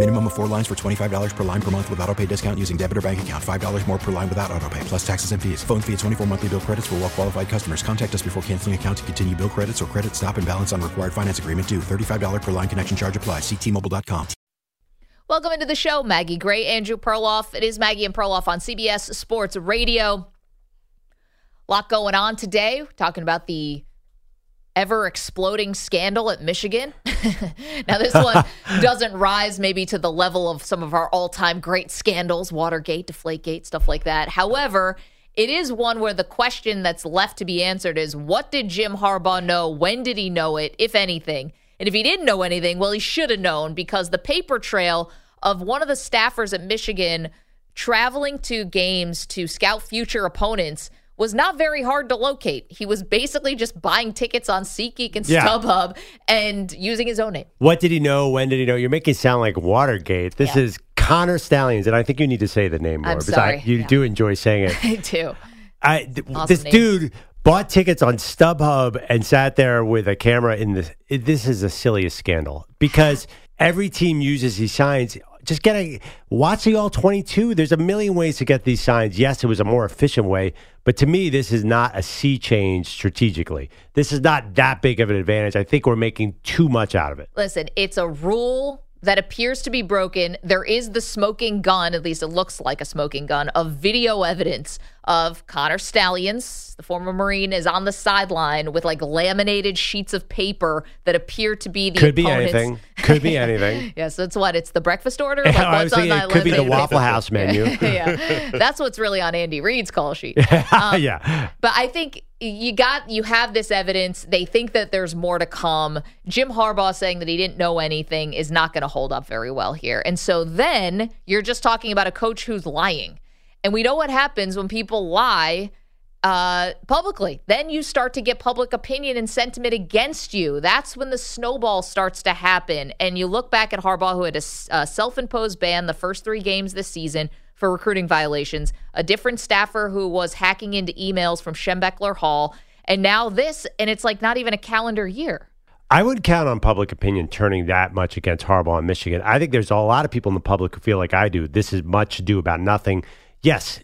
Minimum of four lines for $25 per line per month with auto pay discount using debit or bank account. $5 more per line without auto pay, plus taxes and fees. Phone fee at 24 monthly bill credits for well qualified customers. Contact us before canceling account to continue bill credits or credit stop and balance on required finance agreement due. $35 per line connection charge applies. Ctmobile.com. Welcome into the show, Maggie Gray, Andrew Perloff. It is Maggie and Perloff on CBS Sports Radio. A lot going on today. Talking about the ever exploding scandal at Michigan. now, this one doesn't rise maybe to the level of some of our all time great scandals, Watergate, Deflategate, stuff like that. However, it is one where the question that's left to be answered is what did Jim Harbaugh know? When did he know it, if anything? And if he didn't know anything, well, he should have known because the paper trail of one of the staffers at Michigan traveling to games to scout future opponents was not very hard to locate. He was basically just buying tickets on SeatGeek and Yeah. StubHub and using his own name. What did he know? When did he know? You're making it sound like Watergate. This Yeah. is Connor Stalions, and I think you need to say the name more I'm because sorry. I, you Yeah. do enjoy saying it. I do. I, th- Awesome this name. dude bought tickets on StubHub and sat there with a camera in the. It, this is the silliest scandal because every team uses these signs. Just get a watch the all twenty two. There's a million ways to get these signs. Yes, it was a more efficient way, but to me, this is not a sea change strategically. This is not that big of an advantage. I think we're making too much out of it. Listen, it's a rule that appears to be broken. There is the smoking gun, at least it looks like a smoking gun, of video evidence of Connor Stalions, the former Marine, is on the sideline with like laminated sheets of paper that appear to be the Could be anything. Could be anything. Yes, that's what it's the breakfast order. Like what's on thinking that it could be the Waffle paper? House menu. yeah, that's what's really on Andy Reid's call sheet. Um, yeah. But I think you got you have this evidence. They think that there's more to come. Jim Harbaugh saying that he didn't know anything is not going to hold up very well here. And so then you're just talking about a coach who's lying. And we know what happens when people lie uh, publicly. Then you start to get public opinion and sentiment against you. That's when the snowball starts to happen. And you look back at Harbaugh, who had a, s- a self-imposed ban the first three games this season for recruiting violations, a different staffer who was hacking into emails from Schembechler Hall, and now this, and it's like not even a calendar year. I would count on public opinion turning that much against Harbaugh in Michigan. I think there's a lot of people in the public who feel like I do. This is much ado about nothing. Yes,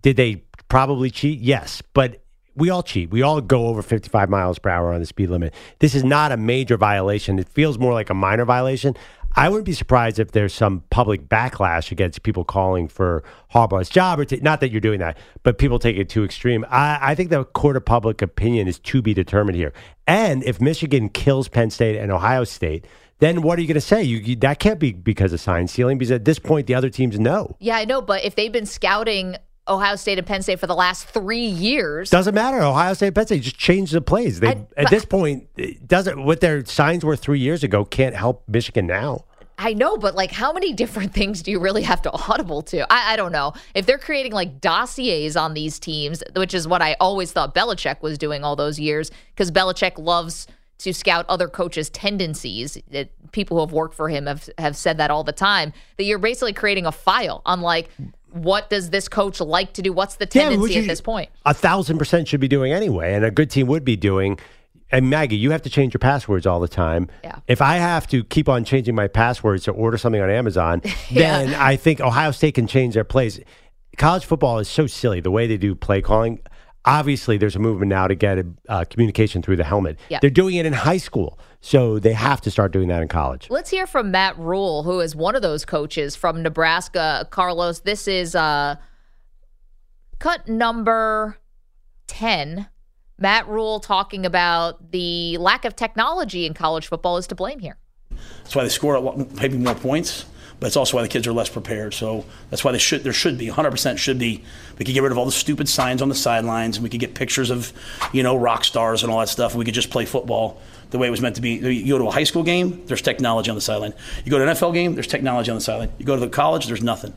did they probably cheat? Yes, but we all cheat. We all go over 55 miles per hour on the speed limit. This is not a major violation. It feels more like a minor violation. I wouldn't be surprised if there's some public backlash against people calling for Harbaugh's job, or t- not that you're doing that, but people take it too extreme. I, I think the court of public opinion is to be determined here. And if Michigan kills Penn State and Ohio State, then what are you going to say? You, you, that can't be because of sign stealing, because at this point the other teams know. Yeah, I know, but if they've been scouting Ohio State and Penn State for the last three years, Doesn't matter. Ohio State, and Penn State just change the plays. They, I- at this point, it doesn't what their signs were three years ago can't help Michigan now. I know, but like, how many different things do you really have to audible to? I, I don't know. If they're creating like dossiers on these teams, which is what I always thought Belichick was doing all those years, because Belichick loves to scout other coaches' tendencies. That people who have worked for him have have said that all the time. That you're basically creating a file on like, what does this coach like to do? What's the Yeah, tendency at this point? A thousand percent should be doing anyway, and a good team would be doing. And Maggie, you have to change your passwords all the time. Yeah. If I have to keep on changing my passwords to order something on Amazon, then I think Ohio State can change their plays. College football is so silly the way they do play calling. Obviously, there's a movement now to get uh, communication through the helmet. Yeah. They're doing it in high school, so they have to start doing that in college. Let's hear from Matt Rhule, who is one of those coaches from Nebraska. Carlos, this is uh, cut number 10. Matt Rhule talking about the lack of technology in college football is to blame here. That's why they score a lot, maybe more points. But it's also why the kids are less prepared. So that's why they should there should be 100% should be. We could get rid of all the stupid signs on the sidelines, and we could get pictures of you know rock stars and all that stuff. And we could just play football the way it was meant to be. You go to a high school game, there's technology on the sideline. You go to an NFL game, there's technology on the sideline. You go to the college, there's nothing.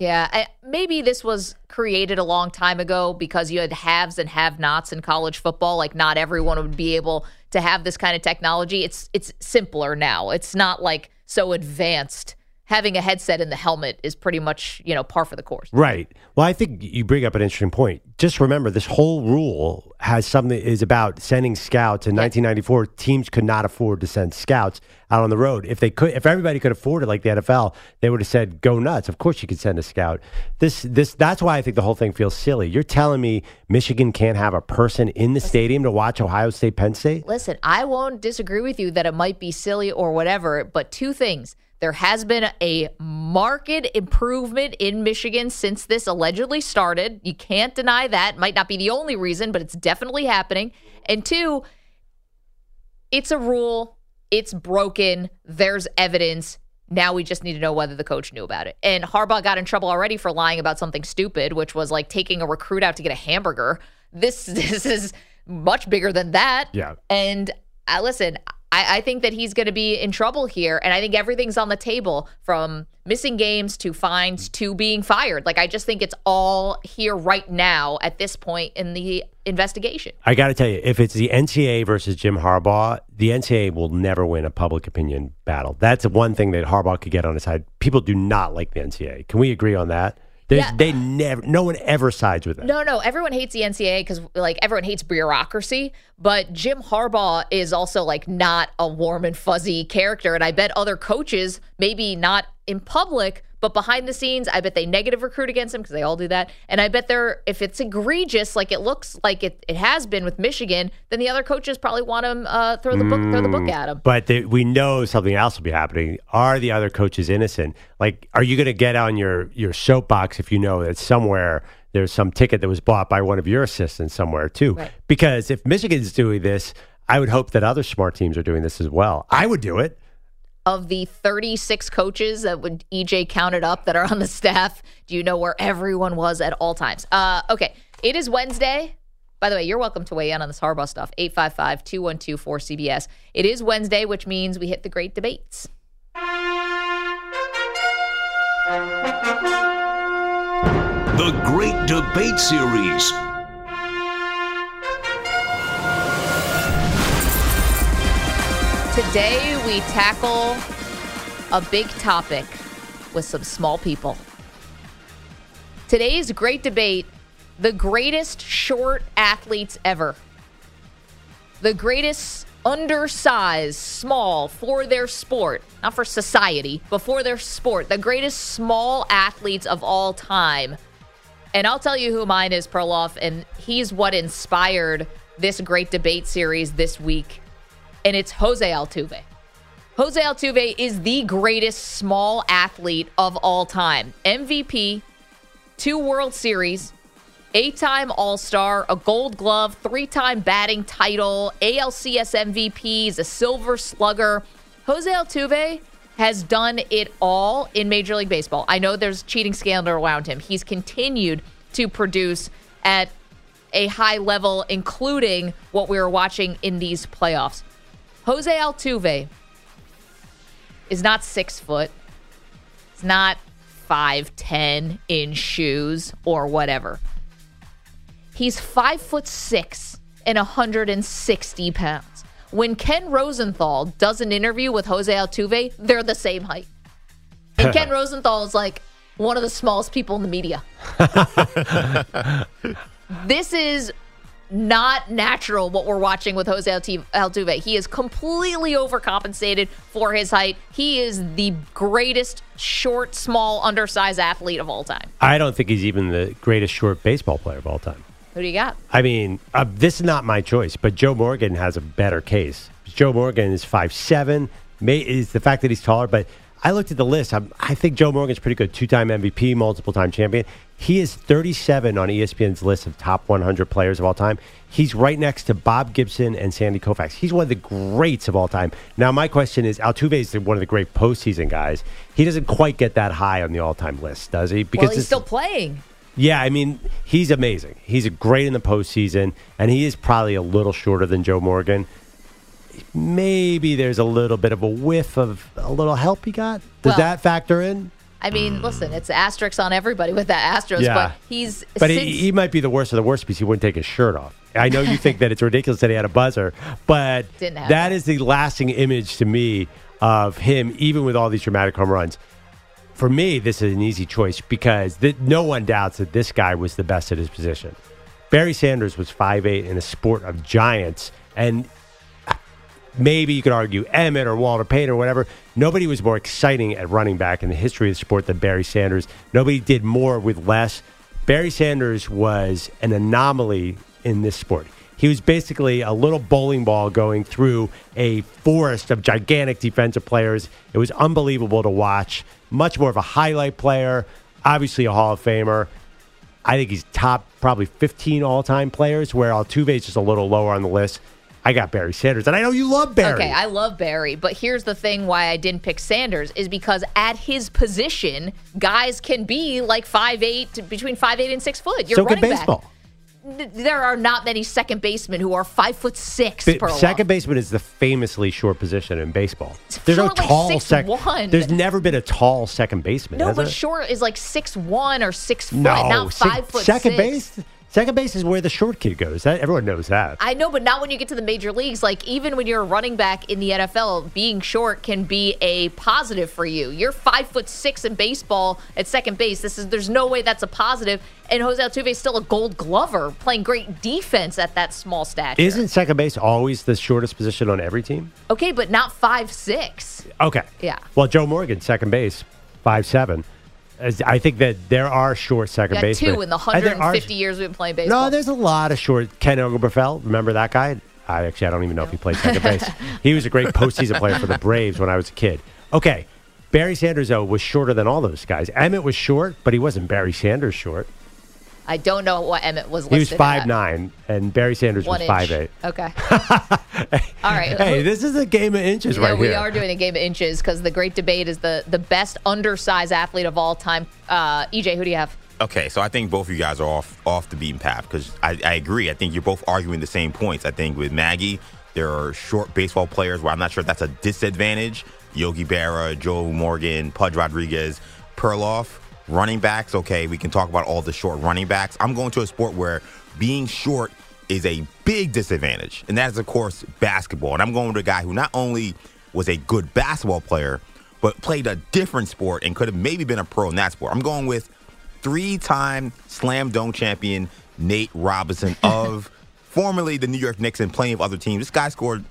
Yeah, maybe this was created a long time ago because you had haves and have-nots in college football. Like not everyone would be able to have this kind of technology. It's it's simpler now. It's not like so advanced. Having a headset in the helmet is pretty much, you know, par for the course. Right. Well, I think you bring up an interesting point. Just remember, this whole rule has something is about sending scouts. In 1994, teams could not afford to send scouts out on the road. If they could, if everybody could afford it, like the NFL, they would have said, "Go nuts!" Of course, you could send a scout. This, this, that's why I think the whole thing feels silly. You're telling me Michigan can't have a person in the stadium to watch Ohio State, Penn State? Listen, I won't disagree with you that it might be silly or whatever, but two things. There has been a marked improvement in Michigan since this allegedly started. You can't deny that. Might not be the only reason, but it's definitely happening. And two, it's a rule. It's broken. There's evidence. Now we just need to know whether the coach knew about it. And Harbaugh got in trouble already for lying about something stupid, which was like taking a recruit out to get a hamburger. This this is much bigger than that. Yeah. And uh, listen, I, I think that he's going to be in trouble here. And I think everything's on the table from missing games to fines to being fired. Like, I just think it's all here right now at this point in the investigation. I got to tell you, if it's the NCAA versus Jim Harbaugh, the NCAA will never win a public opinion battle. That's one thing that Harbaugh could get on his side. People do not like the NCAA. Can we agree on that? Yeah. They never, no one ever sides with them. No, no, everyone hates the NCAA because like everyone hates bureaucracy, but Jim Harbaugh is also like not a warm and fuzzy character, and I bet other coaches, maybe not in public, but behind the scenes, I bet they negative recruit against him because they all do that, and I bet they're if it's egregious, like it looks like it, it has been with Michigan, then the other coaches probably want him uh, throw the book throw the book at him. But the, we know something else will be happening. Are the other coaches innocent? Like, are you going to get on your, your soapbox if you know that somewhere there's some ticket that was bought by one of your assistants somewhere too? Right. Because if Michigan's doing this, I would hope that other smart teams are doing this as well. I would do it. Of the 36 coaches that would EJ counted up that are on the staff, do you know where everyone was at all times? Uh, okay, it is Wednesday. By the way, you're welcome to weigh in on this Harbaugh stuff. 855 212 4CBS. It is Wednesday, which means we hit the great debates. The Great Debate Series. Today, we tackle a big topic with some small people. Today's great debate the greatest short athletes ever. The greatest undersized, small for their sport, not for society, but for their sport. The greatest small athletes of all time. And I'll tell you who mine is, Perloff, and he's what inspired this great debate series this week. And it's Jose Altuve. Jose Altuve is the greatest small athlete of all time. MVP, two World Series, eight time All Star, a gold glove, three time batting title, ALCS MVP, he's a silver slugger. Jose Altuve has done it all in Major League Baseball. I know there's cheating scandal around him. He's continued to produce at a high level, including what we were watching in these playoffs. Jose Altuve is not six foot. It's not 5'10 in shoes or whatever. He's five foot six and 160 pounds. When Ken Rosenthal does an interview with Jose Altuve, they're the same height. And Ken Rosenthal is like one of the smallest people in the media. this is not natural what we're watching with Jose Altuve. He is completely overcompensated for his height. He is the greatest short, small, undersized athlete of all time. I don't think he's even the greatest short baseball player of all time. Who do you got? I mean, uh, this is not my choice, but Joe Morgan has a better case. Joe Morgan is five seven. May is the fact that he's taller, but I looked at the list. I'm, I think Joe Morgan's pretty good. Two time MVP, multiple time champion. He is 37 on ESPN's list of top 100 players of all time. He's right next to Bob Gibson and Sandy Koufax. He's one of the greats of all time. Now, my question is Altuve is one of the great postseason guys. He doesn't quite get that high on the all time list, does he? well, he's still playing. yeah, I mean, he's amazing. He's great in the postseason, and he is probably a little shorter than Joe Morgan. Maybe there's a little bit of a whiff of a little help he got. Does Well- that factor in? I mean, hmm. listen, it's asterisks on everybody with that Astros, Yeah. but he's But since, he, he might be the worst of the worst because he wouldn't take his shirt off. I know you think that it's ridiculous that he had a buzzer, but that is the lasting image to me of him, even with all these dramatic home runs. For me, this is an easy choice because th- no one doubts that this guy was the best at his position. Barry Sanders was 5'8 in a sport of giants, and maybe you could argue Emmitt or Walter Payton or whatever. Nobody was more exciting at running back in the history of the sport than Barry Sanders. Nobody did more with less. Barry Sanders was an anomaly in this sport. He was basically a little bowling ball going through a forest of gigantic defensive players. It was unbelievable to watch. Much more of a highlight player, obviously a Hall of Famer. I think he's top probably 15 all time players, where Altuve is just a little lower on the list. I got Barry Sanders, and I know you love Barry. Okay, I love Barry, but here's the thing why I didn't pick Sanders is because at his position, guys can be like five eight, between five eight and six foot. You're so running baseball. back. There are not many second basemen who are five foot six. But second baseman is the famously short position in baseball. There's no short, like tall 6'1". second. There's never been a tall second baseman. No, but there? short is like six one or six foot, no, not five foot second six. base. Second base is where the short kid goes. That, everyone knows that. I know, but not when you get to the major leagues. Like even when you're a running back in the NFL, being short can be a positive for you. You're five foot six in baseball at second base. This is there's no way that's a positive. And Jose Altuve is still a Gold Glover, playing great defense at that small stature. Isn't second base always the shortest position on every team? okay, but not five six. Okay. Yeah. Well, Joe Morgan, second base, five seven. As- I think that there are short second Yeah, basemen. two in the And there are- 150 years we've been playing baseball. No, there's a lot of short. Ken Oberkfell, remember that guy? I actually I don't even know if he played second base. He was a great postseason player for the Braves when I was a kid. Okay, Barry Sanders though was shorter than all those guys. Emmitt was short, but he wasn't Barry Sanders short. I don't know what Emmitt was He was five at. nine, and Barry Sanders One was inch. five eight. Okay. All right. Hey, this is a game of inches Yeah, right we here. are doing a game of inches because the great debate is the the best undersized athlete of all time. Uh, EJ, who do you have? Okay, so I think both of you guys are off off the beaten path because I, I agree. I think you're both arguing the same points. I think with Maggie, there are short baseball players where I'm not sure that's a disadvantage. Yogi Berra, Joe Morgan, Pudge Rodriguez, Perloff, running backs. Okay, we can talk about all the short running backs. I'm going to a sport where being short is a big disadvantage, and that is of course basketball. And I'm going with a guy who not only was a good basketball player, but played a different sport and could have maybe been a pro in that sport. I'm going with three-time slam dunk champion Nate Robinson of formerly the New York Knicks and plenty of other teams. This guy scored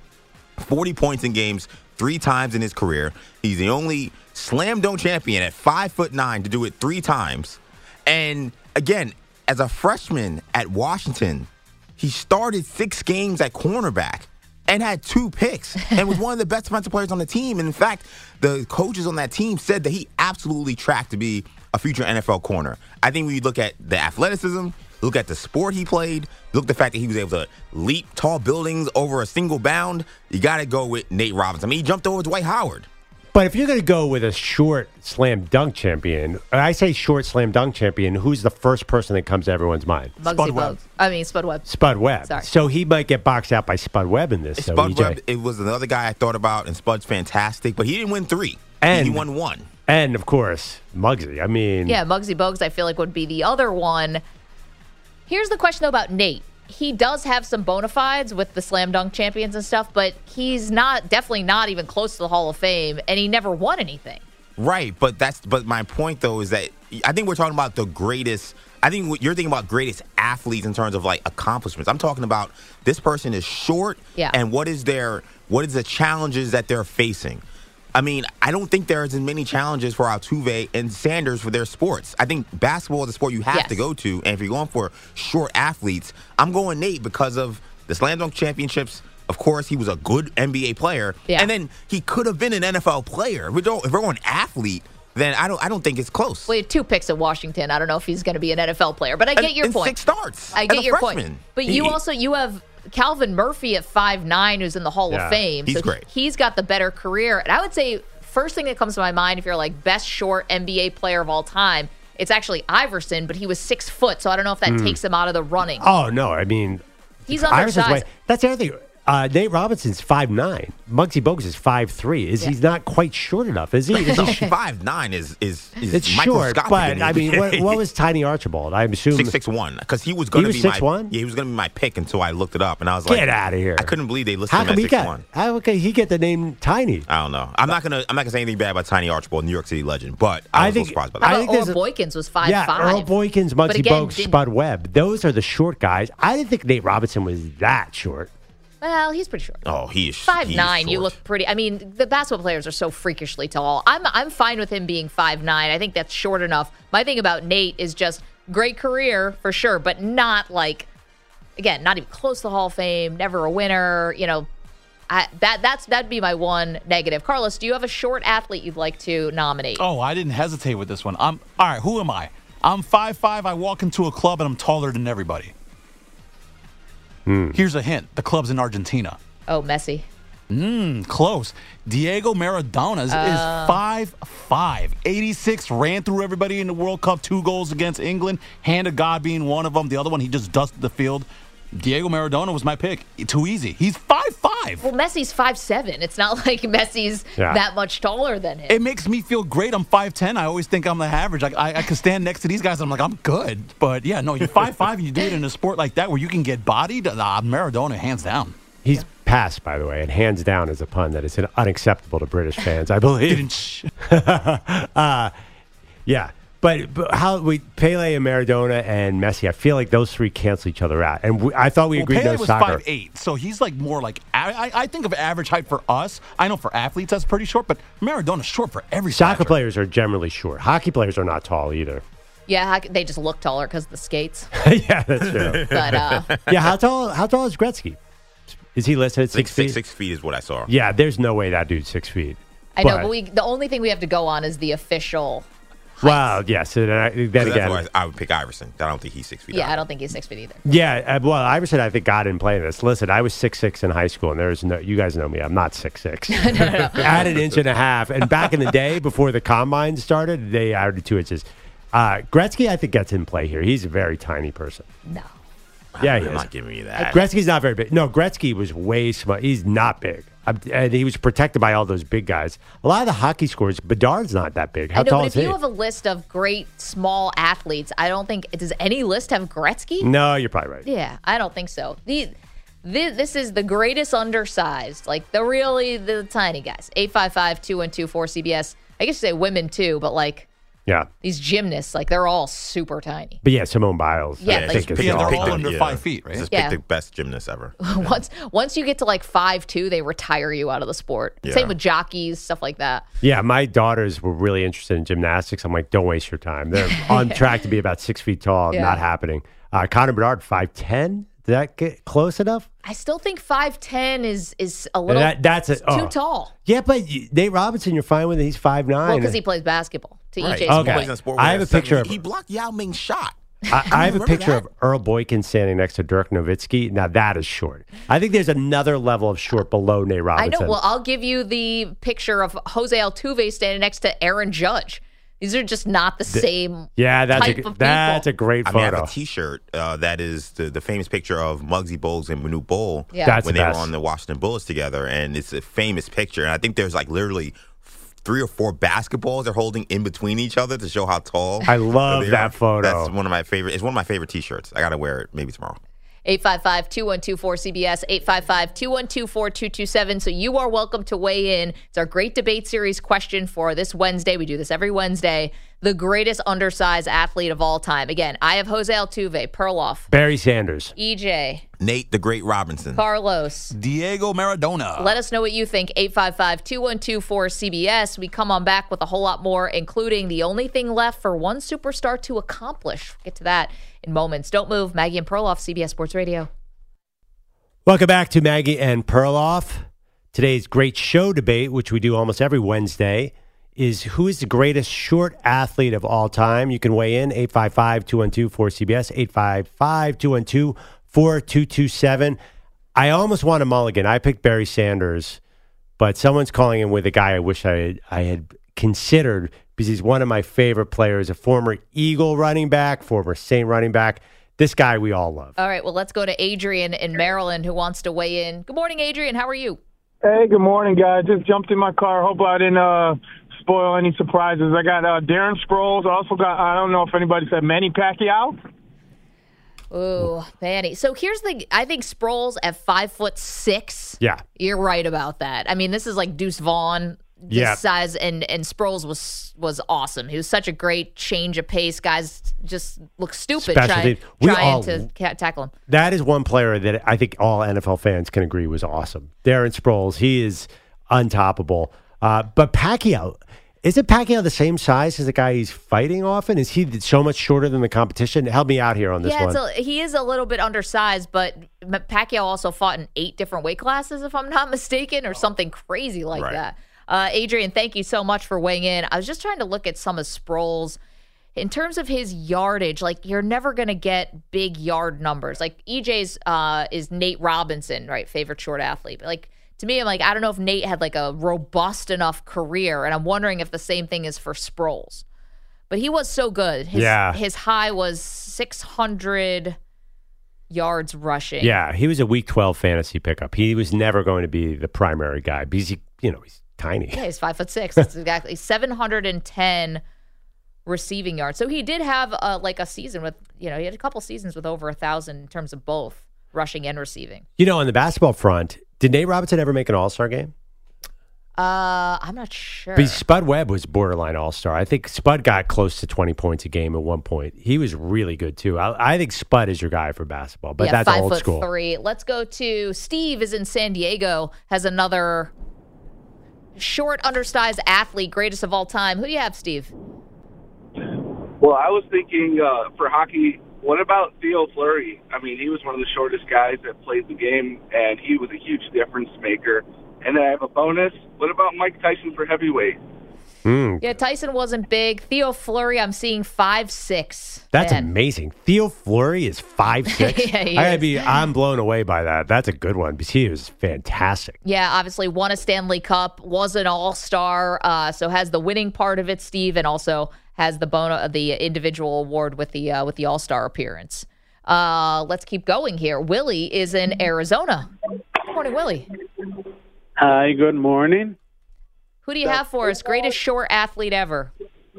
40 points in games three times in his career. He's the only slam dunk champion at five foot nine to do it three times. And again, as a freshman at Washington, he started six games at cornerback and had two picks and was one of the best defensive players on the team. And in fact, the coaches on that team said that he absolutely tracked to be a future NFL corner. I think when you look at the athleticism, look at the sport he played, look at the fact that he was able to leap tall buildings over a single bound, you got to go with Nate Robinson. I mean, he jumped over Dwight Howard. But if you're going to go with a short slam dunk champion, I say short slam dunk champion, who's the first person that comes to everyone's mind? Bugsy Bogues. I mean Spud Webb. Spud Webb. Sorry. So he might get boxed out by Spud Webb in this. So Spud EJ. Webb, it was another guy I thought about, and Spud's fantastic, but he didn't win three. And- he won one. And of course, Muggsy. I mean, Yeah, Muggsy Bogues, I feel like would be the other one. Here's the question though about Nate. He does have some bona fides with the slam dunk champions and stuff, but he's not definitely not even close to the Hall of Fame, and he never won anything. Right, but that's but my point though is that I think we're talking about the greatest. I think you're thinking about greatest athletes in terms of like accomplishments. I'm talking about this person is short, Yeah. and what is their what is the challenges that they're facing. I mean, I don't think there's as many challenges for Altuve and Sanders for their sports. I think basketball is a sport you have to go to, and if you're going for short athletes, I'm going Nate because of the slam dunk championships Of course, he was a good NBA player, Yeah. and then he could have been an NFL player. If we're, go- if we're going athlete, then I don't I don't think it's close. Well, two picks at Washington. I don't know if he's going to be an NFL player, but I get And- your and point. six starts I get your freshman. point. But you He- also you have Calvin Murphy at five nine, who's in the Hall Yeah, of Fame. he's so great. He's got the better career, and I would say first thing that comes to my mind if you're like best short NBA player of all time, it's actually Iverson, but he was six foot, so I don't know if that Hmm. takes him out of the running. Oh no, I mean He's Iverson's undersized. way- That's the other thing. Uh, Nate Robinson's five nine. Muggsy Bogues is five three. Is Yeah. he's not quite short enough? Is he? Is he sh- five nine is is, is it's short, microscopic but I mean, what, what was Tiny Archibald? I assume Six six one because he was going to was be my 6'1"? yeah he was going to be my pick until I looked it up and I was like Get out of here. I couldn't believe they listed How him come at he six got? one. How can he get the name Tiny? I don't know. I'm not gonna I'm not gonna say anything bad about Tiny Archibald, New York City legend, but I I was a think- little surprised by that. I think Earl Boykins was five yeah, five. Earl Boykins, But Muggsy Bogues, Spud Webb. Those are the short guys. I didn't think Nate Robinson was that short. Well, he's pretty short. Oh, he is Five he is nine. You look pretty. I mean, the basketball players are so freakishly tall. I'm I'm fine with him being five nine. I think that's short enough. My thing about Nate is just great career for sure, but not like again, not even close to the Hall of Fame. Never a winner. You know, I, that that's that'd be my one negative. Carlos, do you have a short athlete you'd like to nominate? Oh, I didn't hesitate with this one. I'm all right. Who am I? I'm five five. I walk into a club and I'm taller than everybody. Here's a hint: the club's in Argentina. Oh, Messi. Mm, close. Diego Maradona is, Oh. is five five, 86, ran through everybody in the World Cup, two goals against England, hand of God being one of them. The other one, he just dusted the field. Diego Maradona was my pick. Too easy. He's five five. Well, Messi's five seven. It's not like Messi's Yeah. that much taller than him. It makes me feel great. I'm 5'10. I always think I'm the average. I, I, I can stand next to these guys. I'm like, I'm good. But yeah, no, you're 5'5 and you do it in a sport like that where you can get bodied. Nah, Maradona, hands down. He's passed, by the way, and hands down is a pun that is unacceptable to British fans, I believe. uh, yeah, but, but how we Pele and Maradona and Messi, I feel like those three cancel each other out. And we, I thought we Well, agreed Pele no was soccer. 5'8, so he's like more like, I, I, I think of average height for us. I know for athletes that's pretty short, but Maradona's short for every Soccer players are generally short. Hockey players are not tall either. yeah, how they just look taller because of the skates. yeah, that's true. But, uh, yeah, how tall? How tall is Gretzky? Is he listed at Six, six, feet? six, six feet is what I saw. Yeah, there's no way that dude's six feet. I know, but we the only thing we have to go on is the official. Wow, yes. and I, then So that's again, why I would pick Iverson. I don't think he's six feet. Yeah, I don't think he's six feet either. Yeah, uh, well, Iverson, I think God didn't play this. Listen, I was six six in high school, and there's no. You guys know me. I'm not six six. Add an inch and a half. And back in the day, before the combine started, they added two inches. Uh, Gretzky, I think, gets in play here. He's a very tiny person. No. Yeah, he You're not giving me that. Gretzky's not very big. No, Gretzky was way small. He's not big. And uh, he was protected by all those big guys. A lot of the hockey scores, Bedard's not that big. How I know, tall but is if he? you have a list of great small athletes, I don't think does any list have Gretzky? no, you're probably right. Yeah, I don't think so. The, the this is the greatest undersized, like the really the tiny guys. 855-2124-CBS. I guess you say women too, but like Yeah. these gymnasts, like they're all super tiny. But yeah, Simone Biles. Yeah, I like- think is Yeah, they're awesome. all under five feet, right? Just Yeah. pick the best gymnast ever. once once you get to like five two, they retire you out of the sport. Yeah. Same with jockeys, stuff like that. Yeah, my daughters were really interested in gymnastics. I'm like, don't waste your time. They're on track to be about six feet tall. Yeah. Not happening. Uh, Connor Bedard, 5'10. Did that get close enough? I still think five ten is is a little That- that's a- too oh. tall. Yeah, but y- Nate Robinson, you're fine with it. He's 5'9. Well, because he plays basketball. To Right. EJ's Okay. point. Sport I have a picture of- He blocked Yao Ming's shot. I, I have a picture that? of Earl Boykin standing next to Dirk Nowitzki. Now, that is short. I think there's another level of short below Nate Robinson. I know. Well, I'll give you the picture of Jose Altuve standing next to Aaron Judge. These are just not the same. yeah, that's type a, of that's a people. great I mean, I have a T-shirt uh, that is the, the famous picture of Muggsy Bogues and Manute Bol Yeah. When the they best. were on the Washington Bullets together, and it's a famous picture. And I think there's like literally f- three or four basketballs they're holding in between each other to show how tall. I love they that are. photo. That's one of my favorite. It's one of my favorite T-shirts. I gotta wear it maybe tomorrow. 855-2124-CBS, 855-212-4227. So you are welcome to weigh in. It's our great debate series question for this Wednesday. We do this every Wednesday. The greatest undersized athlete of all time. Again, I have Jose Altuve, Perloff, Barry Sanders. EJ, Nate the Great Robinson. Carlos. Diego Maradona. Let us know what you think. 855-2124-CBS. We come on back with a whole lot more, including the only thing left for one superstar to accomplish. We'll get to that in moments. Don't move. Maggie and Perloff, CBS Sports Radio. Welcome back to Maggie and Perloff. Today's great show debate, which we do almost every Wednesday, is who is the greatest short athlete of all time? You can weigh in 855 212 4CBS, 855 212 4227. I almost want a mulligan. I picked Barry Sanders, but someone's calling in with a guy I wish I had, I had considered because he's one of my favorite players, a former Eagle running back, former Saint running back. This guy we all love. All right, well, let's go to Adrian in Maryland who wants to weigh in. Good morning, Adrian. How are you? Hey, good morning, guys. Just jumped in my car. Hope I didn't uh, spoil any surprises. I got uh, Darren Sproles. I also got, I don't know if anybody said Manny Pacquiao. Ooh, Manny. So here's the I think Sproles at five foot six. Yeah. You're right about that. I mean, this is like Deuce Vaughn this Yeah. size and and Sproles was was awesome. He was such a great change of pace. Guys just look stupid Special trying. We trying all- to ca- tackle him. That is one player that I think all NFL fans can agree was awesome. Darren Sproles, he is untoppable. Uh, but Pacquiao, isn't Pacquiao the same size as the guy he's fighting often? Is he so much shorter than the competition? Help me out here on this yeah, one. a, he is a little bit undersized, but Pacquiao also fought in eight different weight classes, if I'm not mistaken, or something crazy like Right. that. Uh, Adrian, thank you so much for weighing in. I was just trying to look at some of Sproles. In terms of his yardage, like you're never going to get big yard numbers. Like EJ's uh, is Nate Robinson, right? Favorite short athlete. But like to me, I'm like, I don't know if Nate had like a robust enough career, and I'm wondering if the same thing is for Sproles. But he was so good. His, Yeah. His high was 600 yards rushing. yeah, he was a week 12 fantasy pickup. He was never going to be the primary guy because he, you know, he's tiny. Yeah, he's five foot six. That's exactly 710 receiving yards. So he did have uh, like a season with, you know, he had a couple seasons with over a thousand in terms of both rushing and receiving. You know, on the basketball front, did Nate Robinson ever make an All Star game? Uh, I'm not sure. Because Spud Webb was borderline All Star. I think Spud got close to 20 points a game at one point. He was really good too. I, I think Spud is your guy for basketball, but yeah, that's five old foot school. three. Let's go to Steve. Is in San Diego. Has another short, undersized athlete, greatest of all time. Who do you have, Steve? Well, I was thinking uh, for hockey, what about Theo Fleury? I mean, he was one of the shortest guys that played the game, and he was a huge difference maker. And then I have a bonus. What about Mike Tyson for heavyweight? Hmm. Yeah, Tyson wasn't big. Theo Fleury, I'm seeing five six. That's Man. amazing. Theo Fleury is five six. Yeah, he I gotta is. be. I'm blown away by that. That's a good one because he was fantastic. Yeah, obviously won a Stanley Cup, was an All Star, uh, so has the winning part of it, Steve, and also has the bona the individual award with the uh, with the All Star appearance. Uh, let's keep going here. Willie is in Arizona. Good morning, Willie. Hi, good morning. Who do you have for us? Greatest short athlete ever.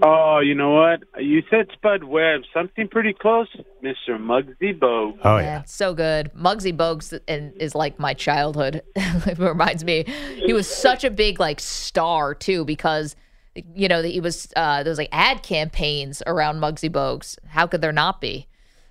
Oh, you know what? You said Spud Webb. Something pretty close, Mr. Muggsy Bogues. Oh Yeah, so good. Muggsy Bogues and is like my childhood. it reminds me, he was such a big like star too because you know that he was uh, there was like ad campaigns around Muggsy Bogues. How could there not be?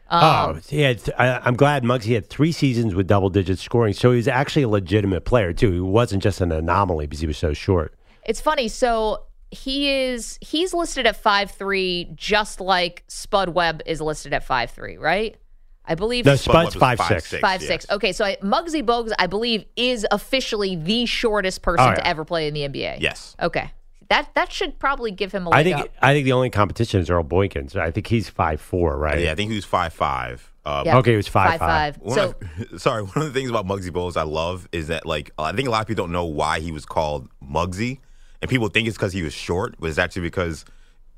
Um, oh, he had. I, I'm glad Muggsy had three seasons with double digit scoring, so he was actually a legitimate player too. He wasn't just an anomaly because he was so short. It's funny. So he is he's listed at five three, just like Spud Webb is listed at five three, right? I believe No, Spud's five six. Five six. Okay, so I, Muggsy Bogues, I believe, is officially the shortest person Oh, yeah. to ever play in the NBA. Yes. Okay. That that should probably give him a I leg think. up. I think the only competition is Earl Boykins. I think he's five four, right? Yeah, I think he was five five. Uh, Yeah. Okay, he was five five. Five-five. One So of, sorry, one of the things about Muggsy Bogues I love is that like I think a lot of people don't know why he was called Muggsy, and people think it's because he was short, but it's actually because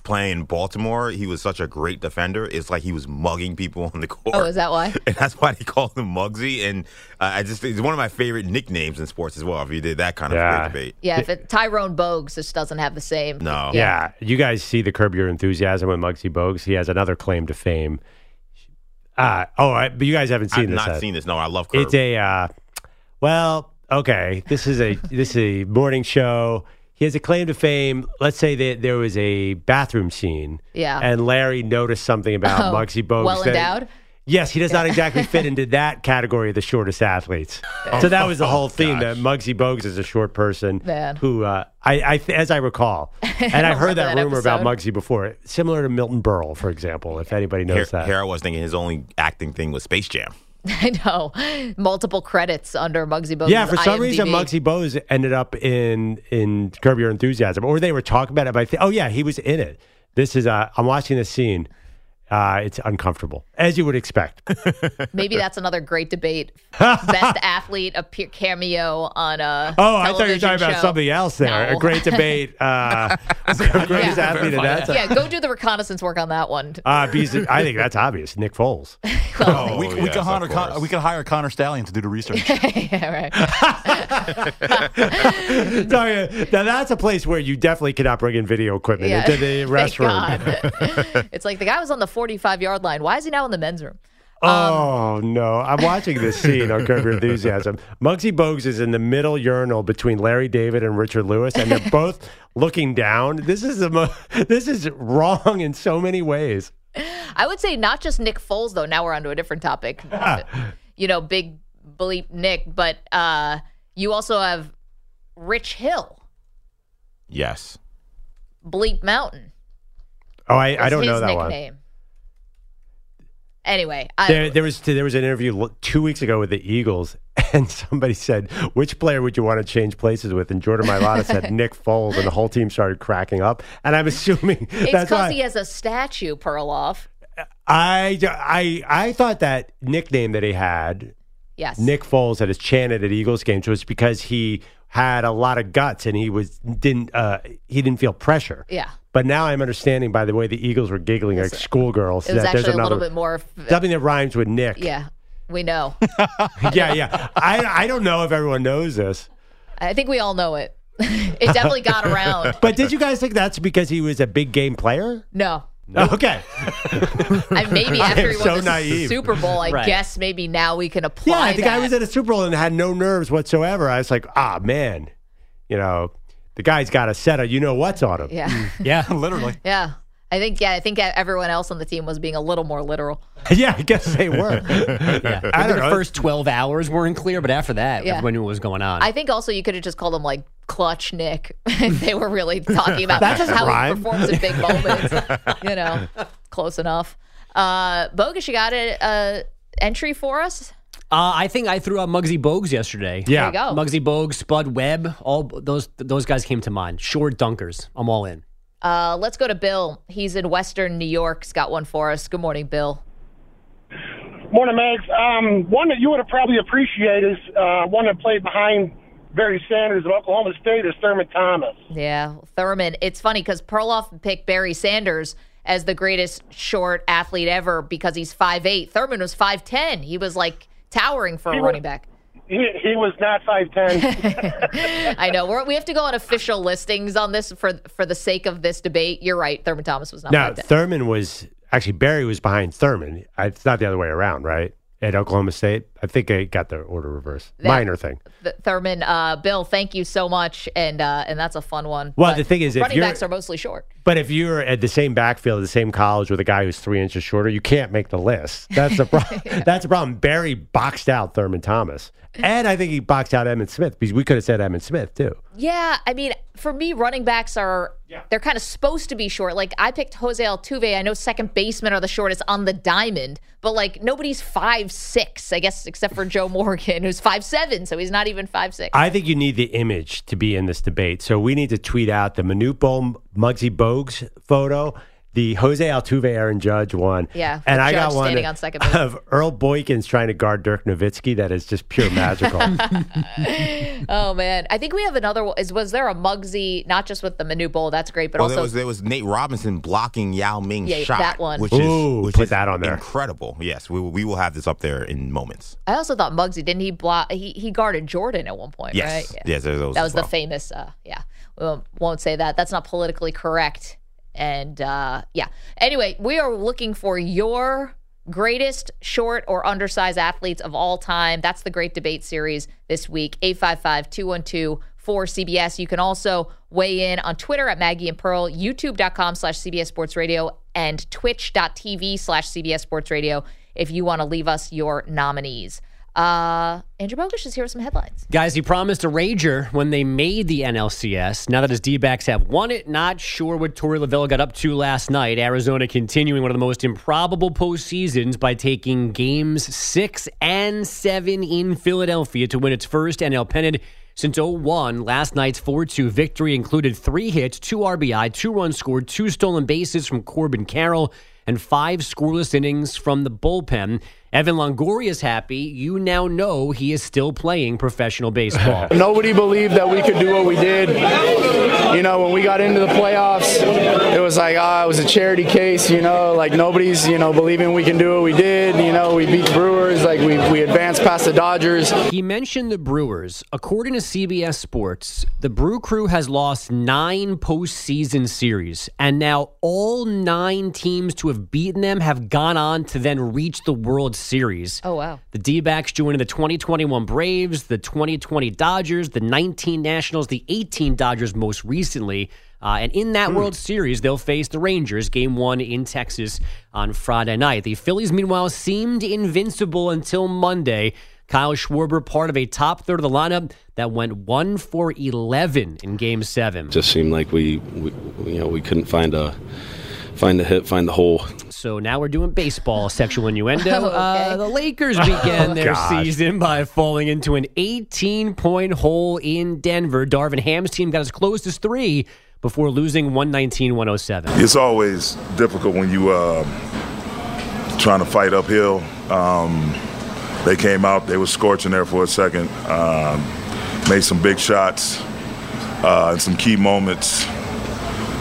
playing Baltimore, he was such a great defender. It's like he was mugging people on the court. Oh, is that why? And that's why they called him Muggsy. And uh, I just it's one of my favorite nicknames in sports as well. If you did that kind of Yeah. great debate, yeah, if it, Tyrone Bogues just doesn't have the same. no, Yeah. you guys see the Curb Your Enthusiasm with Muggsy Bogues. He has another claim to fame. Uh, oh, I, but you guys haven't seen I've this. not uh, seen this. No, I love Curb. It's a uh, well, okay. This is a this is a morning show. He has a claim to fame. Let's say that there was a bathroom scene. Yeah. And Larry noticed something about Oh, Muggsy Bogues. well that- endowed? Yes, he does not exactly fit into that category of the shortest athletes. so that was the whole theme that Muggsy Bogues is a short person Man. who, uh, I, I, as I recall, and I've heard that, that rumor about episode. Muggsy before, similar to Milton Berle, for example, if anybody knows Here, that. here I was thinking his only acting thing was Space Jam. I know. Multiple credits under Muggsy Bogues. yeah, for some reason, IMDb. Muggsy Bogues ended up in in Curb Your Enthusiasm, or they were talking about it. But I think, oh yeah, he was in it. This is uh, I'm watching this scene. Uh, it's uncomfortable, as you would expect. Maybe that's another great debate. Best athlete appear cameo on a Oh, I thought you were television talking about show. something else there. No. A great debate. Uh, greatest Yeah. athlete in that. Yeah, go do the reconnaissance work on that one. Uh, because I think that's obvious. Nick Foles. Oh, we, we, yes, could hire, Con- we could hire Connor Stalion to do the research. yeah, right. Sorry, now that's a place where you definitely cannot bring in video equipment Yeah. into the restroom. It's like the guy was on the 45 yard line. Why is he now in the men's room? Oh no! I'm watching this scene on Curb Your Enthusiasm. Muggsy Bogues is in the middle urinal between Larry David and Richard Lewis, and they're both looking down. This is the mo- this is wrong in so many ways. I would say not just Nick Foles, though. Now we're on to a different topic. you know, big bleep Nick, but uh, you also have Rich Hill, Yes. Bleep Mountain. Oh, I, I don't know that one. Anyway, I, There, there was there was an interview two weeks ago with the Eagles, and somebody said, "Which player would you want to change places with?" And Jordan Mailata said Nick Foles, and the whole team started cracking up. And I'm assuming it's because he has a statue, Perloff. I, I I thought that nickname that he had, Yes. Nick Foles, that is chanted at Eagles games was because he had a lot of guts and he was didn't uh, he didn't feel pressure. Yeah. But now I'm understanding by the way the Eagles were giggling like schoolgirls It was that there's actually a another little bit more. something that rhymes with Nick. Yeah, we know. yeah, yeah. I I don't know if everyone knows this. I think we all know it. it definitely got around. But did you guys think that's because he was a big game player? No. Okay. I, maybe after am he won so the naive. Super Bowl, I Right. guess maybe now we can apply Yeah, the that. guy was at a Super Bowl and had no nerves whatsoever. I was like, ah, man, you know, the guy's got a set of you know what's on him. Yeah. yeah, literally. Yeah. I think yeah, I think everyone else on the team was being a little more literal. yeah, I guess they were. yeah. I Maybe don't the know. first 12 hours weren't clear, but after that, Yeah. everyone knew what was going on. I think also you could have just called him like Clutch Nick if they were really talking about That doesn't how rhyme. he performs in big moments. you know, close enough. Uh, Bogush, you got a, a entry for us? Uh, I think I threw out Muggsy Bogues yesterday. Yeah. There you go. Muggsy Bogues, Spud Webb, all those those guys came to mind. Short dunkers. I'm all in. Uh, let's go to Bill. He's in Western New York. He's got one for us. Good morning, Bill. Morning, Mags. Um, one that you would have probably appreciated is uh, one that played behind Barry Sanders of Oklahoma State is Thurman Thomas. Yeah, Thurman. It's funny because Perloff picked Barry Sanders as the greatest short athlete ever because he's 5'8. Thurman was 5'10. He was like towering for a was- running back. He, he was not 5'10. I know. We're, we have to go on official listings on this for for the sake of this debate. You're right. Thurman Thomas was not No, 5'10. Thurman was actually Barry was behind Thurman. It's not the other way around, right? At Oklahoma State, I think I got the order reversed. That- Minor thing. Th- Thurman, uh, Bill, thank you so much, and uh, and that's a fun one. Well, But the thing is, if running you're- backs are mostly short. But if you're at the same backfield, at the same college with a guy who's three inches shorter, you can't make the list. That's the problem. That's the problem. Barry boxed out Thurman Thomas, and I think he boxed out Emmitt Smith because we could have said Emmitt Smith too. Yeah, I mean, for me, running backs are they're kind of supposed to be short. Like I picked Jose Altuve. I know second basemen are the shortest on the diamond, but like nobody's five six, I guess, except for Joe Morgan, who's five seven, so he's not even five six. I think you need the image to be in this debate. So we need to tweet out the Manute Bol Muggsy Bogues photo, the Jose Altuve Aaron Judge one. Yeah, and I got one standing on second base. of Earl Boykins trying to guard Dirk Nowitzki. That is just pure magical. oh man, I think we have another. one. Is was there a Muggsy? Not just with the Manute Bol, that's great, but well, also there was there was Nate Robinson blocking Yao Ming's Yeah, shot, that one. which is which put is that on there. incredible. Yes, we will- we will have this up there in moments. I also thought Muggsy didn't he block? He he guarded Jordan at one point, Yes, right? yes, there's those that was well. the famous. Uh, yeah, we won't, won't say that. That's not politically correct. And uh, yeah. Anyway, we are looking for your greatest short or undersized athletes of all time. That's the Great Debate Series this week. 855 212 4CBS. You can also weigh in on Twitter at Maggie and Pearl, youtube.com slash CBS Sports Radio, and twitch.tv slash CBS Sports Radio if you want to leave us your nominees. Uh, Andrew Bogush is here with some headlines. Guys, he promised a rager when they made the NLCS. Now that his D backs have won it, not sure what Torey Lovullo got up to last night. Arizona continuing one of the most improbable postseasons by taking games six and seven in Philadelphia to win its first NL pennant since 01. Last night's 4 2 victory included three hits, two RBI, two runs scored, two stolen bases from Corbin Carroll, and five scoreless innings from the bullpen. Evan Longoria is happy. You now know he is still playing professional baseball. Nobody believed that we could do what we did. You know, when we got into the playoffs, it was like, ah, it was a charity case, you know, like nobody's, you know, believing we can do what we did. You know, we beat the Brewers, like we, we advanced past the Dodgers. He mentioned the Brewers. According to CBS Sports, the Brew Crew has lost nine postseason series, and now all nine teams to have beaten them have gone on to then reach the World Series. Oh, wow. The D backs joining the 2021 Braves, the 2020 Dodgers, the 19 Nationals, the 18 Dodgers most recently. Uh, and in that World Series, they'll face the Rangers, game one in Texas on Friday night. The Phillies, meanwhile, seemed invincible until Monday. Kyle Schwarber, part of a top third of the lineup that went one for 11 in game seven. Just seemed like we, we you know, we couldn't find a find the hit, find the hole. So now we're doing baseball sexual innuendo. Oh, uh, the Lakers began Oh, their gosh. season by falling into an 18 point hole in Denver. Darvin Ham's team got as close as three before losing 119 107. It's always difficult when you uh, trying to fight uphill. Um, they came out, they were scorching there for a second, um, made some big shots uh, in some key moments,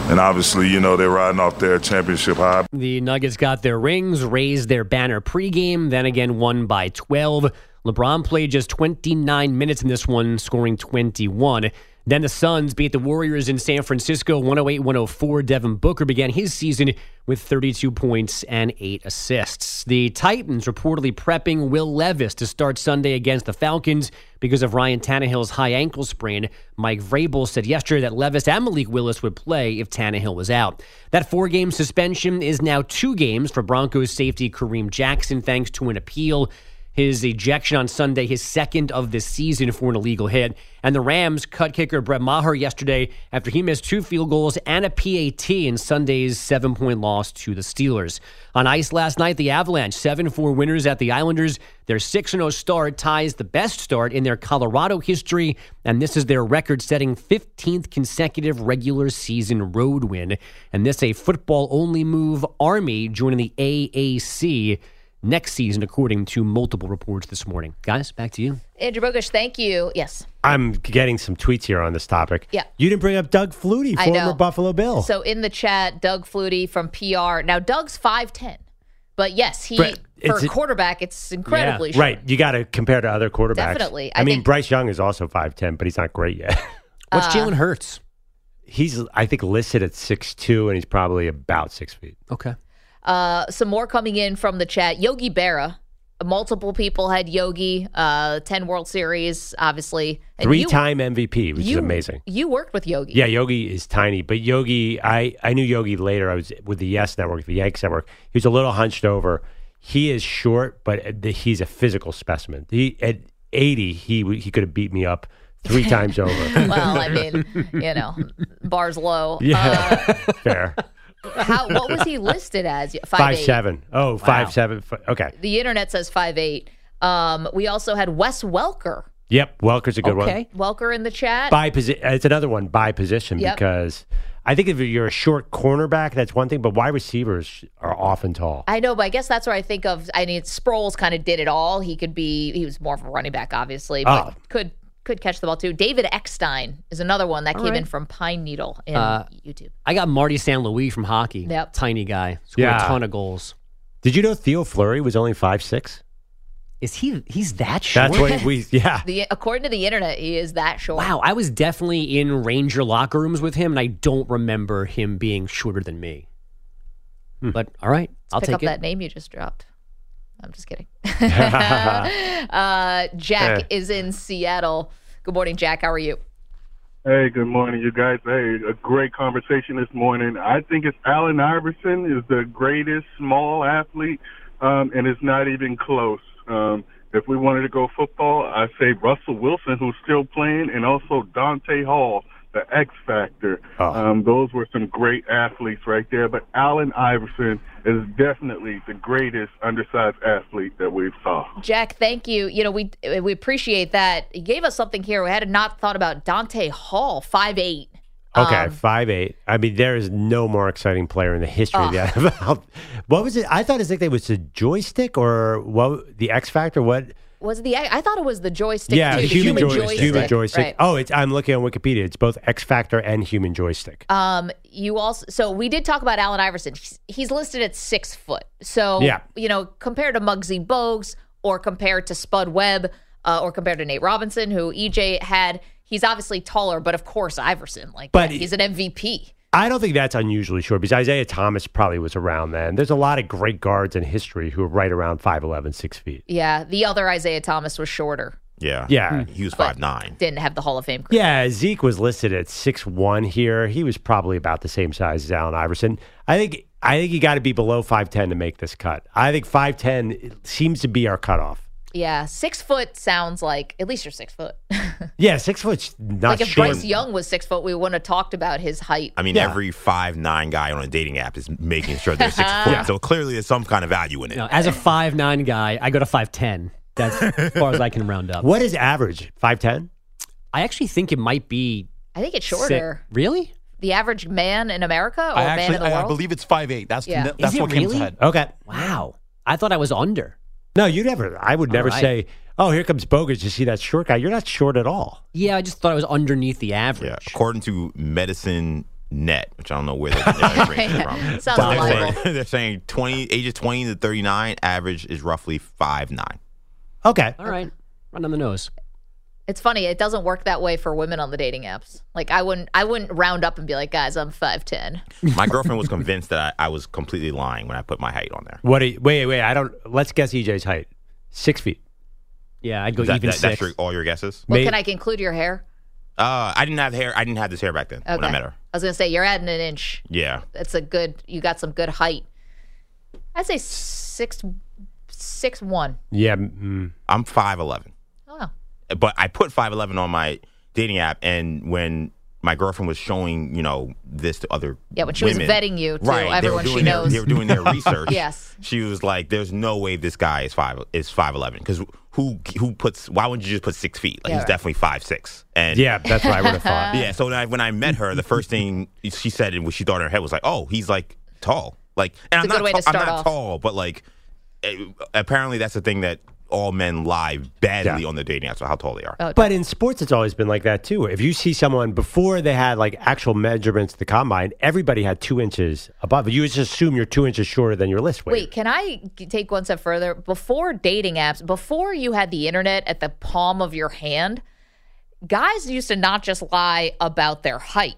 and obviously, you know, they're riding off their championship high. The Nuggets got their rings, raised their banner pregame, then again won by 12. LeBron played just 29 minutes in this one, scoring 21. Then the Suns beat the Warriors in San Francisco 108 104. Devin Booker began his season with 32 points and 8 assists. The Titans reportedly prepping Will Levis to start Sunday against the Falcons because of Ryan Tannehill's high ankle sprain. Mike Vrabel said yesterday that Levis and Malik Willis would play if Tannehill was out. That four game suspension is now two games for Broncos safety Kareem Jackson thanks to an appeal. His ejection on Sunday, his second of the season for an illegal hit. And the Rams cut kicker Brett Maher yesterday after he missed two field goals and a PAT in Sunday's seven point loss to the Steelers. On ice last night, the Avalanche, 7 4 winners at the Islanders. Their 6 0 start ties the best start in their Colorado history, and this is their record setting 15th consecutive regular season road win. And this a football only move, Army joining the AAC next season, according to multiple reports this morning. Guys, back to you. Andrew Bogush, thank you. Yes. I'm getting some tweets here on this topic. Yeah. You didn't bring up Doug Flutie, I former know. Buffalo Bill. So in the chat, Doug Flutie from PR. Now, Doug's 5'10. But yes, he But for it's a a- quarterback, it's incredibly yeah, short. right. You got to compare to other quarterbacks. Definitely. I, I mean, think- Bryce Young is also 5'10, but he's not great yet. What's Uh, Jalen Hurts? He's, I think, listed at 6'2, and he's probably about six feet. Okay. Uh, some more coming in from the chat. Yogi Berra. Multiple people had Yogi. Uh, Ten World Series, obviously. And Three you- time MVP, which is amazing. You worked with Yogi. Yeah, Yogi is tiny, but Yogi, I, I knew Yogi later. I was with the Yes Network, the Yanks Network. He was a little hunched over. He is short, but the- he's a physical specimen. He at eighty, he he could have beat me up three times over. well, I mean, you know, bars low. yeah, fair. Uh, how? What was he listed as? Five, Five eight. seven. Oh, five seven. Fi- Okay. The internet says five eight. Um, we also had Wes Welker. Yep. Welker's a good one. Welker in the chat. By position, it's another one by position Yep. because I think if you're a short cornerback, that's one thing, but wide receivers are often tall. I know, but I guess that's where I think of. I mean, Sproles kind of did it all. He could be. He was more of a running back, obviously, but Oh. could could catch the ball too. David Eckstein is another one that All came right. in from Pine Needle in Uh, YouTube. I got Marty St. Louis from hockey. Yep. Tiny guy. Scored Yeah. a ton of goals. Did you know Theo Fleury was only five six? Is he? He's that short. That's what we. Yeah. The according to the internet, he is that short. Wow, I was definitely in Ranger locker rooms with him, and I don't remember him being shorter than me. But all right, I'll Pick take up it. that name you just dropped. I'm just kidding. uh, Jack is in Seattle. Good morning, Jack. How are you? Hey, good morning, you guys. Hey, a great conversation this morning. I think it's Allen Iverson is the greatest small athlete, um, and it's not even close. Um, if we wanted to go football, I say Russell Wilson, who's still playing, and also Dante Hall, the X Factor. Um, those were some great athletes right there. But Allen Iverson is definitely the greatest undersized athlete that we've saw. Jack, thank you. You know, we we appreciate that. He gave us something here. We had not thought about Dante Hall, five eight. Okay, Um, five eight. I mean, there is no more exciting player in the history of the NFL. What was it? I thought his nickname was the joystick or what? The X Factor? What? Was the I thought it was the joystick. yeah, too, the human, human, joystick. Human joystick. Right. Oh, it's. I'm looking on Wikipedia. It's both X Factor and human joystick. Um, you also so we did talk about Allen Iverson. He's, he's listed at six foot. So Yeah. you know, compared to Muggsy Bogues or compared to Spud Webb uh, or compared to Nate Robinson, who EJ had, he's obviously taller. But of course, Iverson, like, But yeah, he's an MVP. I don't think that's unusually short because Isiah Thomas probably was around then. There's a lot of great guards in history who are right around 5'11, 6 feet. Yeah, the other Isaiah Thomas was shorter. Yeah. Yeah. Hmm. He was But five nine. Didn't have the Hall of Fame. Career. Yeah, Zeke was listed at six one here. He was probably about the same size as Allen Iverson. I think I think you got to be below five ten to make this cut. I think five ten seems to be our cutoff. Yeah, six foot sounds like at least you're six foot. Yeah, six foot's not like if short. Bryce Young was six foot, we wouldn't have talked about his height. I mean, Yeah. every five nine guy on a dating app is making sure they're six foot. Yeah. So clearly, there's some kind of value in it. No, as a five nine guy, I go to five ten. That's as far as I can round up. What is average? Five ten? I actually think it might be. I think it's si- shorter. Really? The average man in America or I man actually, in the I, I believe it's five eight. That's Yeah. that's Is it what came to really? head. Okay. Wow. I thought I was under. No, you never. I would never right. say, "Oh, here comes Bogush." You see that short guy? You're not short at all. Yeah, I just thought I was underneath the average. Yeah, according to Medicine Net, which I don't know where they're they're from. Sounds they're saying, they're saying 20 ages 20 to 39 average is roughly five nine. Okay. All right. Run on the nose. It's funny. It doesn't work that way for women on the dating apps. Like I wouldn't, I wouldn't round up and be like, guys, I'm five ten. My girlfriend was convinced that I, I was completely lying when I put my height on there. What? Are you, wait, wait. I don't. Let's guess EJ's height. Six feet. Yeah, I'd go that- even that- that's six. your, all your guesses? Well, May- can I include your hair? Uh, I didn't have hair. I didn't have this hair back then when I met her. I was gonna say you're adding an inch. Yeah. That's a good. You got some good height. I'd say six, six one. Yeah. Mm, I'm five eleven. Oh, but I put 5'11 on my dating app, and when my girlfriend was showing, you know, this to other Yeah, when she was vetting you to right, everyone she their- knows. they were doing their research. Yes. she was like, "There's no way this guy is five is 5'11 because who who puts? Why wouldn't you just put six feet? Like Yeah, he's right. definitely five six. And yeah, that's what I would have thought. yeah. So when I, when I met her, the first thing she said, and what she thought in her head was like, "Oh, he's like tall." Like, and It's a I'm good way not, to tall, I'm not off. tall, but like, eh, apparently that's the thing that all men lie badly on the dating apps about how tall they are. Oh, But in sports, it's always been like that too. If you see someone before they had like actual measurements at the combine, everybody had two inches above. You just assume you're two inches shorter than your list weight. Wait, can I take one step further? Before dating apps, before you had the internet at the palm of your hand, guys used to not just lie about their height.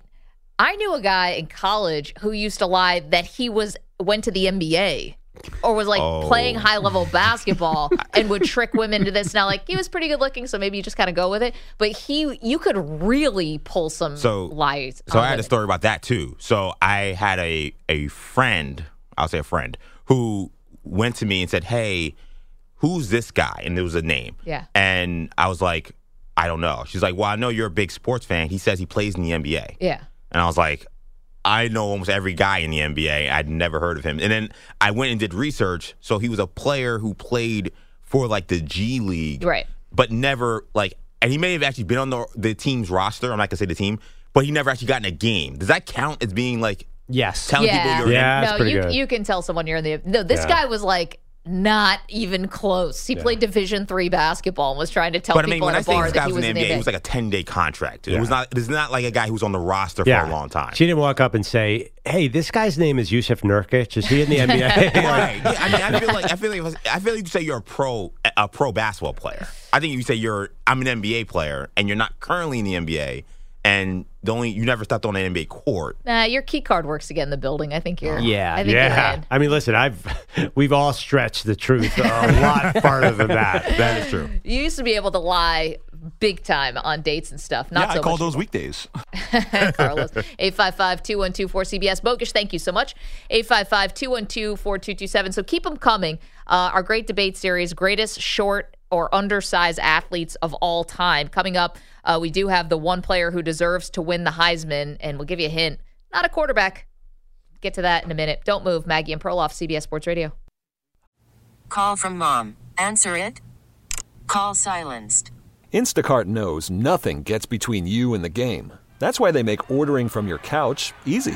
I knew a guy in college who used to lie that he was went to the NBA or was like Oh. playing high level basketball and would trick women to this. Now, like he was pretty good looking, so maybe you just kind of go with it. But he, you could really pull some So- lies. So I had a story about that too. So I had a a friend, I'll say a friend, who went to me and said, "Hey, who's this guy?" And there was a name. Yeah. And I was like, "I don't know." She's like, "Well, I know you're a big sports fan. He says he plays in the NBA." Yeah. And I was like, I know almost every guy in the NBA. I'd never heard of him. And then I went and did research. So he was a player who played for like the G League, Right. but never like, and he may have actually been on the the team's roster. I'm not gonna say the team, but he never actually got in a game. Does that count as being like yes, telling people you're in? no, you you can tell someone you're in the. No, this Yeah. guy was like not even close. He played Division three basketball and was trying to tell But I mean, people when at I a say bar this that guy he was was in the NBA, it was like a 10 day contract. It was not. It's not like a guy who was on the roster for a long time. She didn't walk up and say, "Hey, this guy's name is Jusuf Nurkic. Is he in the NBA?" right. Yeah, I mean, I feel like I feel like I feel like you say you're a pro a pro basketball player. I think you say you're I'm an NBA player and you're not currently in the NBA and the only you never stepped on an NBA court. Nah, your key card works again in the building. I think you're. I think You're yeah. I mean, listen, I've we've all stretched the truth a lot farther than that. That is true. You used to be able to lie big time on dates and stuff. Not yeah, so I call much those weekdays. Carlos. 855-212-4CBS. Bogush, thank you so much. 855-212-4227. So keep them coming. Uh, our great debate series, greatest short or undersized athletes of all time. Coming up, uh, we do have the one player who deserves to win the Heisman, and we'll give you a hint not a quarterback. Get to that in a minute. Don't move. Maggie and Perloff, CBS Sports Radio. Call from mom. Answer it. Call silenced. Instacart knows nothing gets between you and the game. That's why they make ordering from your couch easy.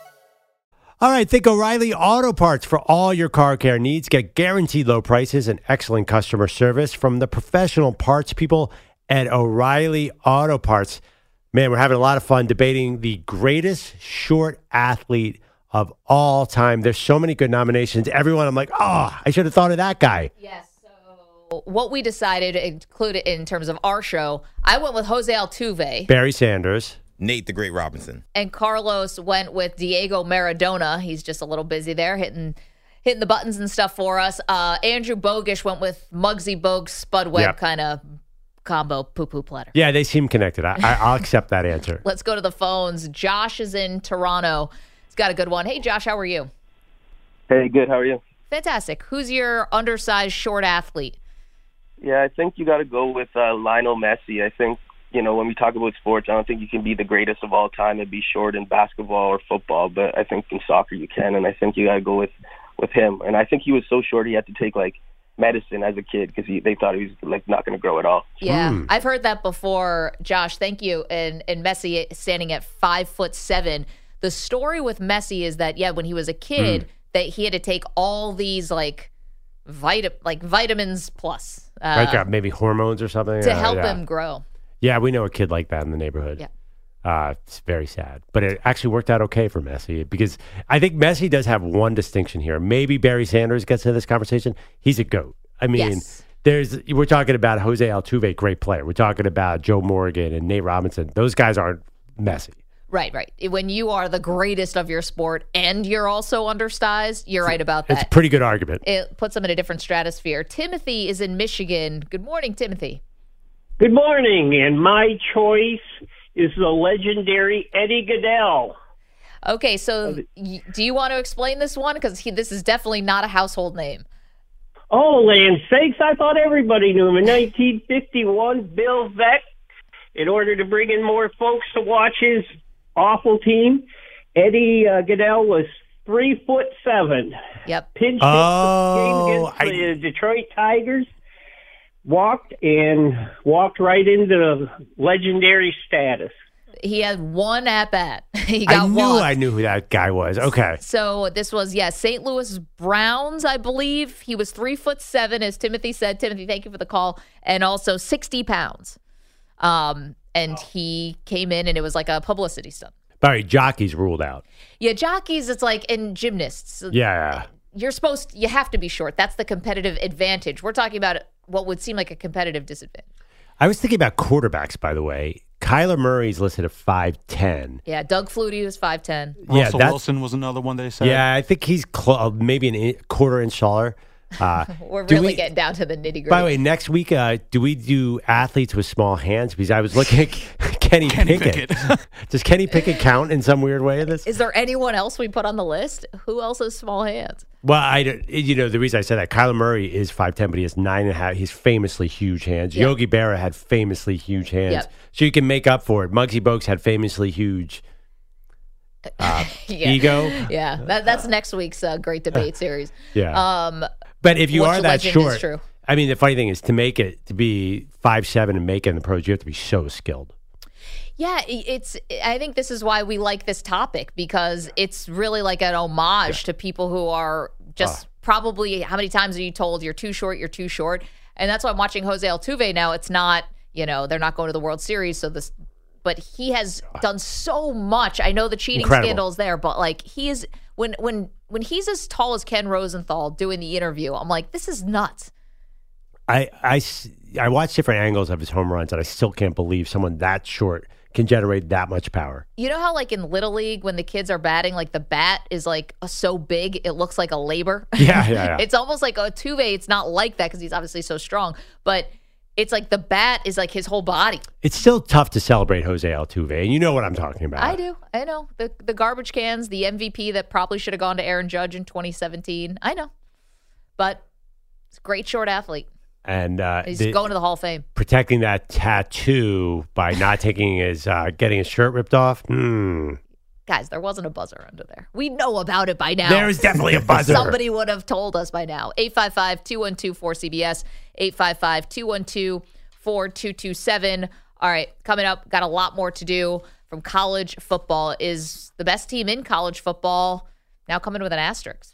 All right, think O'Reilly Auto Parts for all your car care needs. Get guaranteed low prices and excellent customer service from the professional parts people at O'Reilly Auto Parts. Man, we're having a lot of fun debating the greatest short athlete of all time. There's so many good nominations. Everyone, I'm like, oh, I should have thought of that guy. Yes. So what we decided to include it in terms of our show, I went with Jose Altuve. Barry Sanders. Nate the Great Robinson. And Carlos went with Diego Maradona. He's just a little busy there, hitting hitting the buttons and stuff for us. Uh, Andrew Bogush went with Muggsy Bogues, Spud Webb Yep. kind of combo poo poo platter. Yeah, they seem connected. I, I, I'll accept that answer. Let's go to the phones. Josh is in Toronto. He's got a good one. Hey, Josh, how are you? Hey, good. How are you? Fantastic. Who's your undersized short athlete? Yeah, I think you got to go with uh, Lionel Messi. I think you know when we talk about sports, I don't think you can be the greatest of all time and be short in basketball or football, but I think in soccer you can, and I think you got to go with with him. And I think he was so short he had to take like medicine as a kid because they thought he was like not going to grow at all. Yeah, I've heard that before, Josh. Thank you. And and Messi standing at five foot seven. The story with Messi is that yeah, when he was a kid, that he had to take all these like vita like vitamins plus uh, like uh, maybe hormones or something to Uh, help yeah. him grow. Yeah, we know a kid like that in the neighborhood. Yeah. Uh, it's very sad, but it actually worked out okay for Messi because I think Messi does have one distinction here. Maybe Barry Sanders gets into this conversation. He's a goat. I mean, Yes. there's we're talking about Jose Altuve, great player. We're talking about Joe Morgan and Nate Robinson. Those guys aren't Messi. Right, right. When you are the greatest of your sport and you're also undersized, you're right about that. It's a pretty good argument. It puts them in a different stratosphere. Timothy is in Michigan. Good morning, Timothy. Good morning, and my choice is the legendary Eddie Gaedel. Okay, so do you want to explain this one? Because this is definitely not a household name. Oh, land sakes, I thought everybody knew him. In 1951, Bill Veeck, in order to bring in more folks to watch his awful team, Eddie uh, Gaedel was three foot seven. Yep. Pinch hit Oh, the game against the Detroit Tigers. Walked and walked right into legendary status. He had one at bat. he I got knew one. I knew who that guy was. Okay. So this was yeah, St. Louis Browns, I believe. He was three foot seven, as Timothy said. Timothy, thank you for the call, and also sixty pounds. Um, and he came in, and it was like a publicity stunt. All right, jockeys ruled out. Yeah, jockeys, it's like in gymnasts. Yeah, you're supposed you have to be short. That's the competitive advantage. We're talking about what would seem like a competitive disadvantage. I was thinking about quarterbacks, by the way. Kyler Murray's listed at 5'10. Yeah, Doug Flutie was 5'10. Yeah, Russell that's- Wilson was another one they said. Yeah, I think he's cl- uh, maybe a quarter inch taller. Uh, We're really we- getting down to the nitty gritty. By the way, next week, uh, do we do athletes with small hands? Because I was looking at Kenny, Pickett. Does Kenny Pickett count in some weird way this? Is there anyone else we put on the list? Who else has small hands? Well, I don't- you know the reason I said that Kyler Murray is five ten, but he has nine and a half. He's famously huge hands. Yeah. Yogi Berra had famously huge hands, Yep. so you can make up for it. Muggsy Bogues had famously huge uh, Yeah. ego. Yeah, that, that's next week's uh, great debate series. Yeah. Um, But if you which are that short, true. I mean, the funny thing is to make it to be five seven and make it in the pros, you have to be so skilled. Yeah, i- it's. I think this is why we like this topic because it's really like an homage to people who are just ah. probably. How many times are you told you're too short? You're too short, and that's why I'm watching Jose Altuve now. It's not. You know, they're not going to the World Series, so this. But he has done so much. I know the cheating Incredible. scandal is there, but like he is when when when he's as tall as Ken Rosenthal doing the interview, I'm like, this is nuts. I, I, I watched different angles of his home runs, and I still can't believe someone that short can generate that much power. You know how like in little league when the kids are batting, like the bat is like so big it looks like a labor. Yeah, yeah, yeah. it's almost like Altuve. It's not like that because he's obviously so strong, but it's like the bat is like his whole body. It's still tough to celebrate Jose Altuve, and you know what I'm talking about. I do. I know the the garbage cans, the MVP that probably should have gone to Aaron Judge in 2017. I know, but it's a great short athlete. And uh, He's the- going to the Hall of Fame. protecting that tattoo by not taking his uh, getting his shirt ripped off. Hmm. Guys, there wasn't a buzzer under there. We know about it by now. There is definitely a buzzer. Somebody would have told us by now. 855 212 4CBS, 855 212 4227. All right, coming up, got a lot more to do from college football. Is the best team in college football now coming with an asterisk?